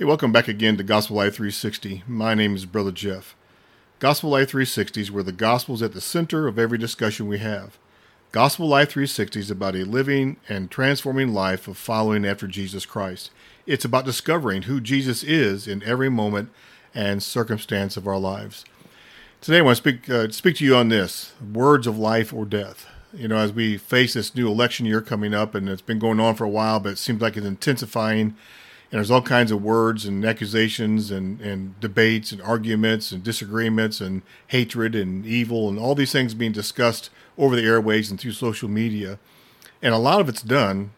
Hey, welcome back again to Gospel Life 360. My name is Brother Jeff. Gospel Life 360 is where the gospel is at the center of every discussion we have. Gospel Life 360 is about a living and transforming life of following after Jesus Christ. It's about discovering who Jesus is in every moment and circumstance of our lives. Today, I want to speak uh, speak to you on this: words of life or death. You know, as we face this new election year coming up, and it's been going on for a while, but it seems like it's intensifying and there's all kinds of words and accusations and, and debates and arguments and disagreements and hatred and evil and all these things being discussed over the airways and through social media. And a lot of it's done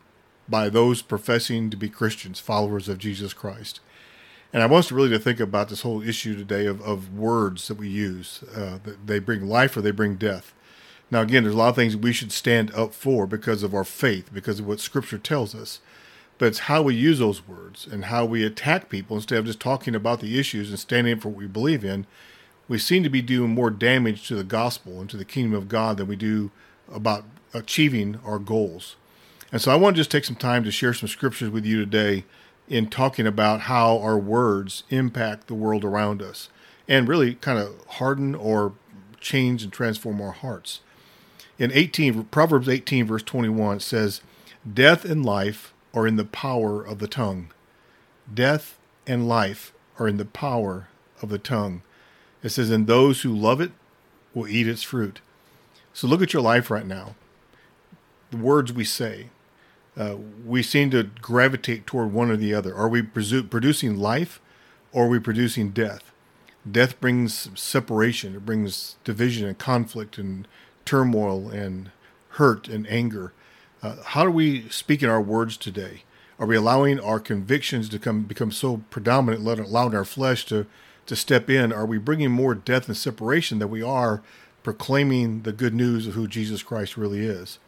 by those professing to be Christians, followers of Jesus Christ. And I want us to really to think about this whole issue today of, of words that we use. Uh, they bring life or they bring death. Now, again, there's a lot of things we should stand up for because of our faith, because of what Scripture tells us but it's how we use those words and how we attack people instead of just talking about the issues and standing up for what we believe in. We seem to be doing more damage to the gospel and to the kingdom of God than we do about achieving our goals. And so I want to just take some time to share some scriptures with you today in talking about how our words impact the world around us and really kind of harden or change and transform our hearts. In 18 Proverbs 18 verse 21 it says, "Death and life are in the power of the tongue. Death and life are in the power of the tongue. It says, and those who love it will eat its fruit. So look at your life right now. The words we say, uh, we seem to gravitate toward one or the other. Are we presu- producing life or are we producing death? Death brings separation, it brings division and conflict and turmoil and hurt and anger. Uh, how do we speak in our words today? Are we allowing our convictions to come become so predominant, let allowing our flesh to to step in? Are we bringing more death and separation than we are proclaiming the good news of who Jesus Christ really is?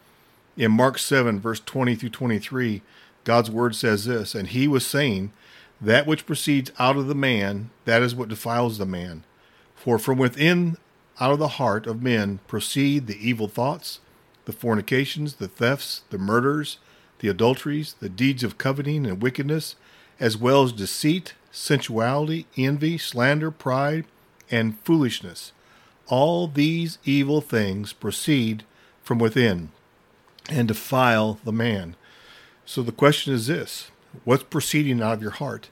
In Mark 7, verse 20 through 23, God's word says this, and he was saying, That which proceeds out of the man, that is what defiles the man. For from within, out of the heart of men, proceed the evil thoughts, the fornications, the thefts, the murders, the adulteries, the deeds of coveting and wickedness, as well as deceit, sensuality, envy, slander, pride, and foolishness. All these evil things proceed from within and defile the man. So the question is this what's proceeding out of your heart?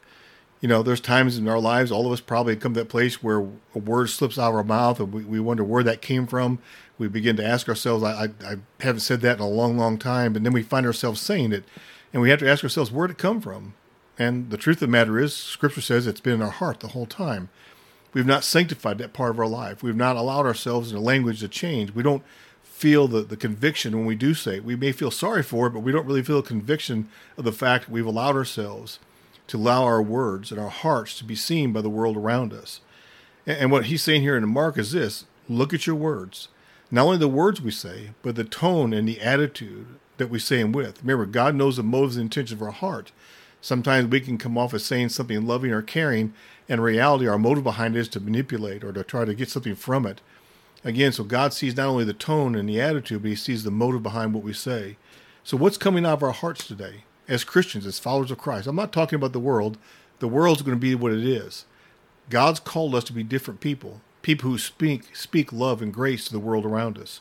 You know, there's times in our lives, all of us probably come to that place where a word slips out of our mouth and we, we wonder where that came from we begin to ask ourselves, I, I, I haven't said that in a long, long time, and then we find ourselves saying it, and we have to ask ourselves, where did it come from? And the truth of the matter is, Scripture says it's been in our heart the whole time. We've not sanctified that part of our life. We've not allowed ourselves in the language to change. We don't feel the, the conviction when we do say it. We may feel sorry for it, but we don't really feel a conviction of the fact that we've allowed ourselves to allow our words and our hearts to be seen by the world around us. And, what he's saying here in Mark is this look at your words not only the words we say, but the tone and the attitude that we say them with. Remember, God knows the motives and intentions of our heart. Sometimes we can come off as saying something loving or caring, and in reality, our motive behind it is to manipulate or to try to get something from it. Again, so God sees not only the tone and the attitude, but He sees the motive behind what we say. So, what's coming out of our hearts today as Christians, as followers of Christ? I'm not talking about the world. The world's going to be what it is. God's called us to be different people people who speak speak love and grace to the world around us.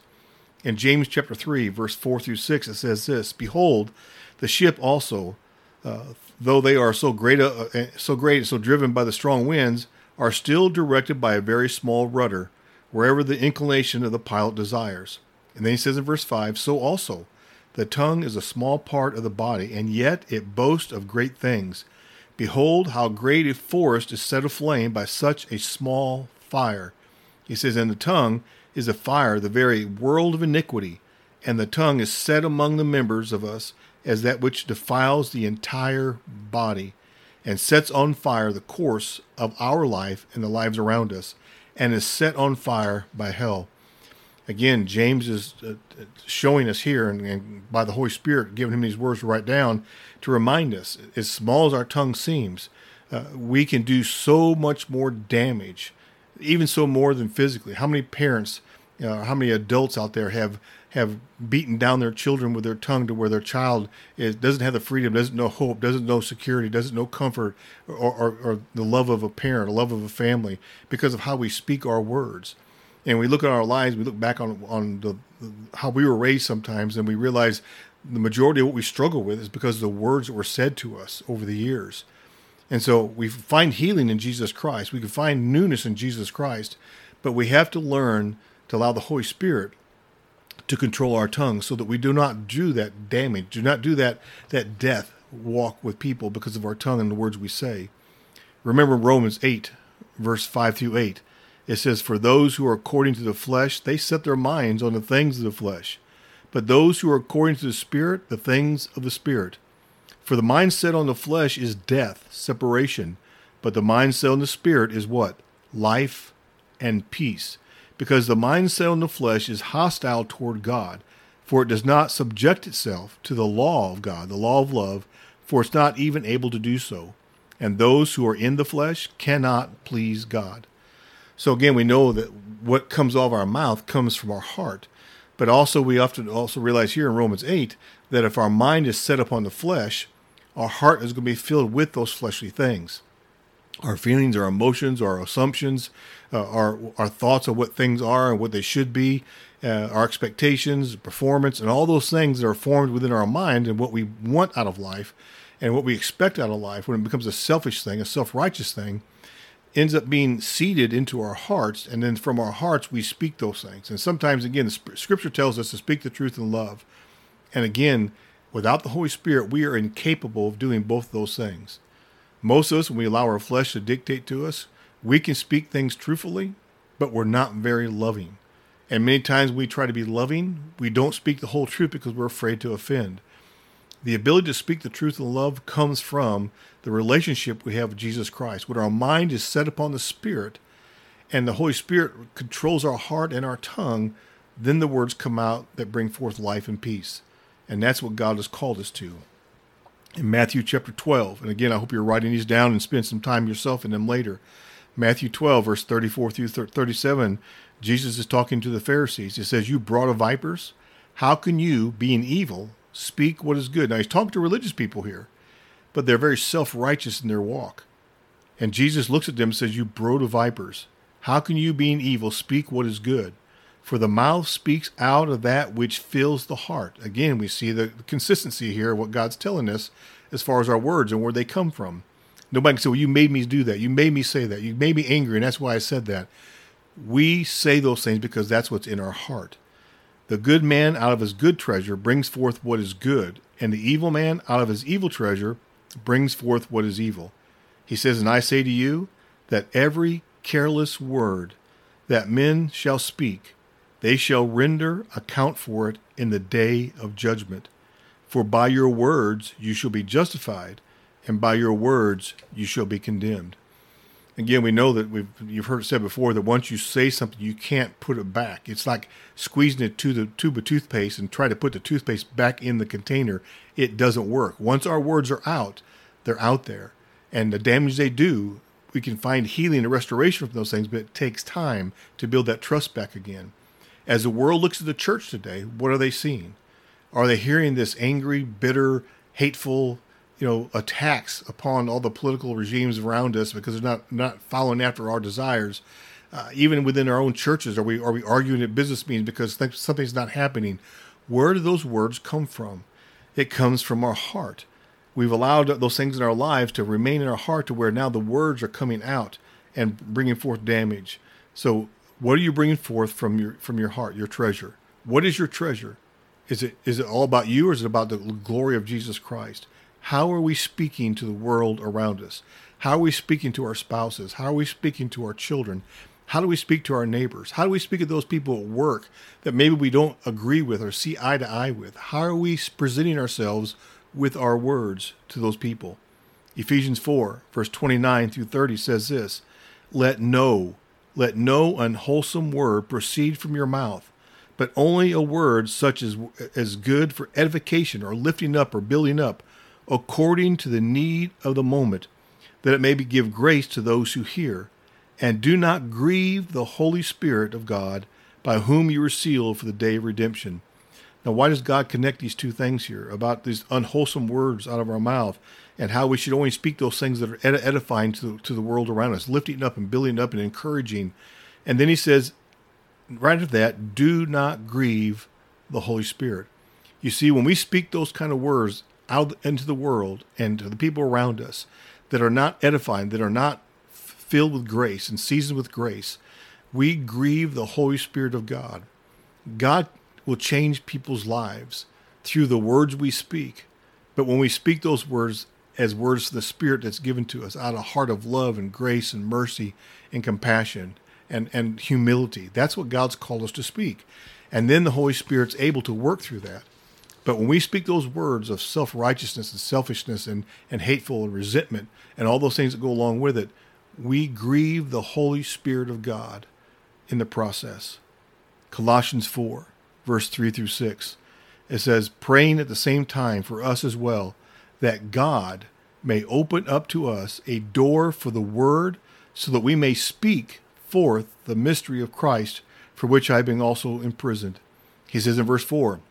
In James chapter 3, verse 4 through 6, it says this Behold, the ship also, uh, though they are so great, uh, uh, so great and so driven by the strong winds, are still directed by a very small rudder, wherever the inclination of the pilot desires. And then he says in verse 5 So also, the tongue is a small part of the body, and yet it boasts of great things. Behold, how great a forest is set aflame by such a small fire. He says, And the tongue is a fire, the very world of iniquity, and the tongue is set among the members of us as that which defiles the entire body, and sets on fire the course of our life and the lives around us, and is set on fire by hell. Again, James is uh, showing us here, and, and by the Holy Spirit giving him these words to write down, to remind us, as small as our tongue seems, uh, we can do so much more damage even so more than physically. How many parents Uh, how many adults out there have have beaten down their children with their tongue to where their child is, doesn't have the freedom, doesn't know hope, doesn't know security, doesn't know comfort or, or, or the love of a parent, the love of a family because of how we speak our words. And we look at our lives, we look back on on the, how we were raised sometimes, and we realize the majority of what we struggle with is because of the words that were said to us over the years. And so we find healing in Jesus Christ. We can find newness in Jesus Christ, but we have to learn to allow the Holy Spirit to control our tongue so that we do not do that damage, do not do that that death walk with people because of our tongue and the words we say. Remember Romans 8 verse 5 through 8. It says for those who are according to the flesh, they set their minds on the things of the flesh, but those who are according to the spirit, the things of the spirit. For the mind set on the flesh is death, separation, but the mind set on the spirit is what? Life and peace because the mind set on the flesh is hostile toward God, for it does not subject itself to the law of God, the law of love, for it's not even able to do so. And those who are in the flesh cannot please God. So again, we know that what comes off of our mouth comes from our heart. But also we often also realize here in Romans 8 that if our mind is set upon the flesh, our heart is going to be filled with those fleshly things our feelings, our emotions, our assumptions, uh, our our thoughts of what things are and what they should be, uh, our expectations, performance, and all those things that are formed within our mind and what we want out of life and what we expect out of life when it becomes a selfish thing, a self-righteous thing, ends up being seeded into our hearts, and then from our hearts we speak those things. And sometimes, again, Scripture tells us to speak the truth in love, and again, without the Holy Spirit, we are incapable of doing both those things. Most of us, when we allow our flesh to dictate to us, we can speak things truthfully, but we're not very loving. And many times we try to be loving, we don't speak the whole truth because we're afraid to offend. The ability to speak the truth in love comes from the relationship we have with Jesus Christ. When our mind is set upon the Spirit and the Holy Spirit controls our heart and our tongue, then the words come out that bring forth life and peace. And that's what God has called us to in Matthew chapter 12. And again, I hope you're writing these down and spend some time yourself in them later. Matthew 12, verse 34 through 37, Jesus is talking to the Pharisees. He says, You brought of vipers, how can you, being evil, speak what is good? Now, he's talking to religious people here, but they're very self righteous in their walk. And Jesus looks at them and says, You brood of vipers, how can you, being evil, speak what is good? For the mouth speaks out of that which fills the heart. Again, we see the consistency here of what God's telling us as far as our words and where they come from. Nobody can say, Well, you made me do that. You made me say that. You made me angry, and that's why I said that. We say those things because that's what's in our heart. The good man out of his good treasure brings forth what is good, and the evil man out of his evil treasure brings forth what is evil. He says, And I say to you that every careless word that men shall speak, they shall render account for it in the day of judgment. For by your words you shall be justified, and by your words you shall be condemned. Again, we know that we've you've heard it said before that once you say something, you can't put it back. It's like squeezing it to the tube of toothpaste and try to put the toothpaste back in the container. It doesn't work. Once our words are out, they're out there, and the damage they do, we can find healing and restoration from those things, but it takes time to build that trust back again. As the world looks at the church today, what are they seeing? Are they hearing this angry, bitter, hateful, you know, attacks upon all the political regimes around us because they're not not following after our desires? Uh, even within our own churches, are we are we arguing at business meetings because th- something's not happening? Where do those words come from? It comes from our heart. We've allowed those things in our lives to remain in our heart to where now the words are coming out and bringing forth damage. So what are you bringing forth from your from your heart, your treasure? What is your treasure? Is it is it all about you or is it about the glory of Jesus Christ? How are we speaking to the world around us? How are we speaking to our spouses? How are we speaking to our children? How do we speak to our neighbors? How do we speak to those people at work that maybe we don't agree with or see eye to eye with? How are we presenting ourselves with our words to those people? Ephesians 4, verse 29 through 30 says this Let no let no unwholesome word proceed from your mouth, but only a word such as as good for edification or lifting up or building up, according to the need of the moment, that it may give grace to those who hear. And do not grieve the Holy Spirit of God, by whom you were sealed for the day of redemption. Now, why does God connect these two things here about these unwholesome words out of our mouth and how we should only speak those things that are edifying to, to the world around us, lifting up and building up and encouraging? And then he says, right after that, do not grieve the Holy Spirit. You see, when we speak those kind of words out into the world and to the people around us that are not edifying, that are not filled with grace and seasoned with grace, we grieve the Holy Spirit of God. God will change people's lives through the words we speak. But when we speak those words as words of the Spirit that's given to us out of a heart of love and grace and mercy and compassion and, and humility, that's what God's called us to speak. And then the Holy Spirit's able to work through that. But when we speak those words of self righteousness and selfishness and, and hateful and resentment and all those things that go along with it, we grieve the Holy Spirit of God in the process. Colossians 4 verse 3 through 6. It says, praying at the same time for us as well, that God may open up to us a door for the word, so that we may speak forth the mystery of Christ, for which I have been also imprisoned. He says in verse 4,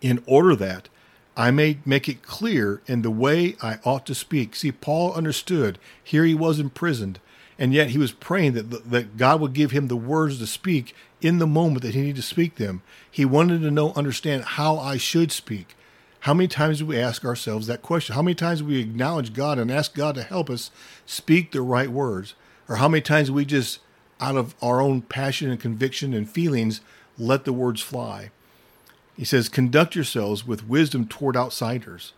in order that I may make it clear in the way I ought to speak. See, Paul understood. Here he was imprisoned, and yet he was praying that, that God would give him the words to speak in the moment that he needed to speak them. He wanted to know, understand how I should speak. How many times do we ask ourselves that question? How many times do we acknowledge God and ask God to help us speak the right words? Or how many times we just, out of our own passion and conviction and feelings, let the words fly? He says, Conduct yourselves with wisdom toward outsiders,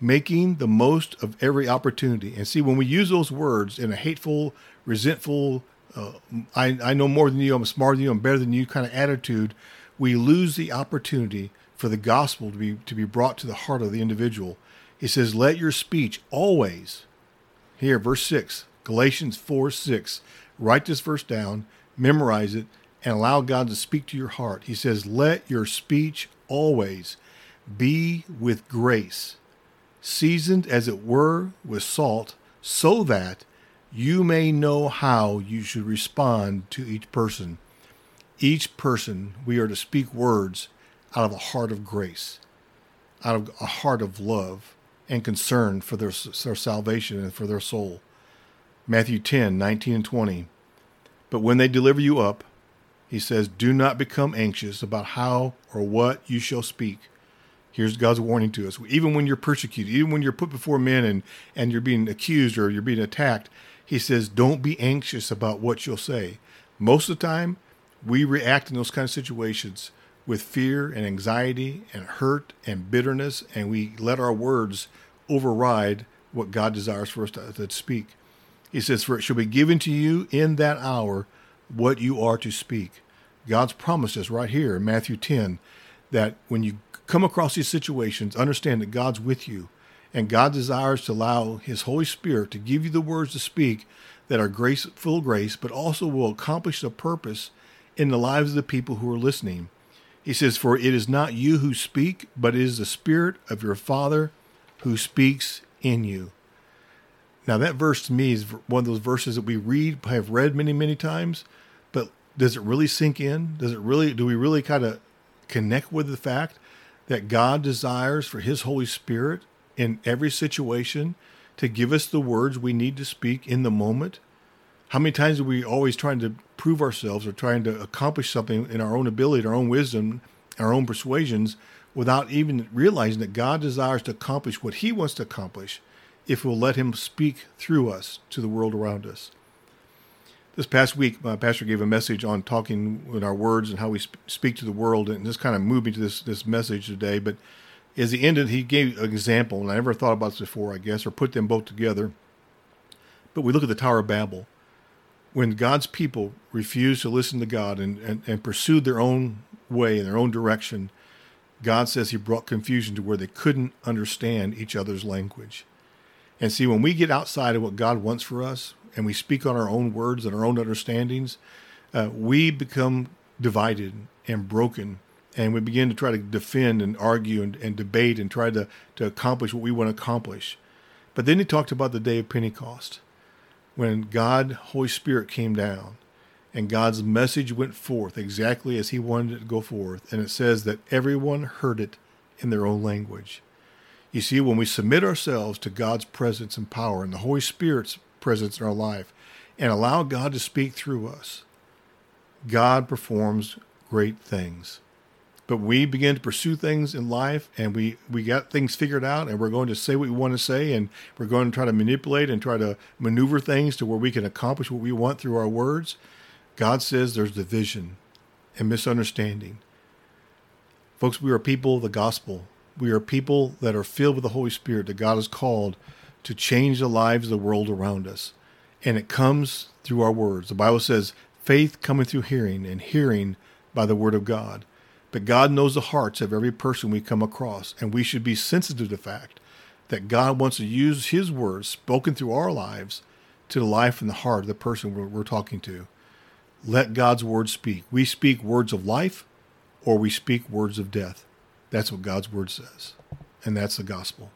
making the most of every opportunity. And see, when we use those words in a hateful, resentful, uh, I, I know more than you, I'm smarter than you, I'm better than you kind of attitude, we lose the opportunity for the gospel to be to be brought to the heart of the individual. He says, Let your speech always, here, verse 6, Galatians 4 6, write this verse down, memorize it, and allow God to speak to your heart. He says, Let your speech always be with grace, seasoned as it were with salt, so that you may know how you should respond to each person. Each person, we are to speak words out of a heart of grace, out of a heart of love and concern for their, their salvation and for their soul. Matthew 10 19 and 20. But when they deliver you up, he says, Do not become anxious about how or what you shall speak. Here's God's warning to us. Even when you're persecuted, even when you're put before men and, and you're being accused or you're being attacked, he says, don't be anxious about what you'll say. Most of the time, we react in those kind of situations with fear and anxiety and hurt and bitterness, and we let our words override what God desires for us to, to speak. He says, For it shall be given to you in that hour what you are to speak. God's promised us right here in Matthew 10 that when you come across these situations, understand that God's with you and God desires to allow His Holy Spirit to give you the words to speak that are grace, full grace, but also will accomplish the purpose in the lives of the people who are listening. He says, For it is not you who speak, but it is the Spirit of your Father who speaks in you. Now, that verse to me is one of those verses that we read, have read many, many times, but does it really sink in? Does it really, do we really kind of connect with the fact that God desires for His Holy Spirit in every situation to give us the words we need to speak in the moment? How many times are we always trying to prove ourselves or trying to accomplish something in our own ability, our own wisdom, our own persuasions, without even realizing that God desires to accomplish what He wants to accomplish if we'll let Him speak through us to the world around us? This past week, my pastor gave a message on talking with our words and how we speak to the world, and this kind of moved me to this this message today. But as he ended, he gave an example, and I never thought about this before, I guess, or put them both together. But we look at the Tower of Babel. When God's people refused to listen to God and, and, and pursued their own way in their own direction, God says he brought confusion to where they couldn't understand each other's language. And see, when we get outside of what God wants for us and we speak on our own words and our own understandings, uh, we become divided and broken and we begin to try to defend and argue and, and debate and try to, to accomplish what we want to accomplish. But then he talked about the day of Pentecost when God, Holy Spirit, came down and God's message went forth exactly as He wanted it to go forth. And it says that everyone heard it in their own language. You see, when we submit ourselves to God's presence and power and the Holy Spirit's presence in our life and allow God to speak through us, God performs great things. But we begin to pursue things in life and we, we got things figured out and we're going to say what we want to say and we're going to try to manipulate and try to maneuver things to where we can accomplish what we want through our words. God says there's division and misunderstanding. Folks, we are people of the gospel. We are people that are filled with the Holy Spirit that God has called to change the lives of the world around us. And it comes through our words. The Bible says, faith coming through hearing, and hearing by the word of God. But God knows the hearts of every person we come across, and we should be sensitive to the fact that God wants to use His words spoken through our lives to the life and the heart of the person we're, we're talking to. Let God's word speak. We speak words of life or we speak words of death. That's what God's word says. And that's the gospel.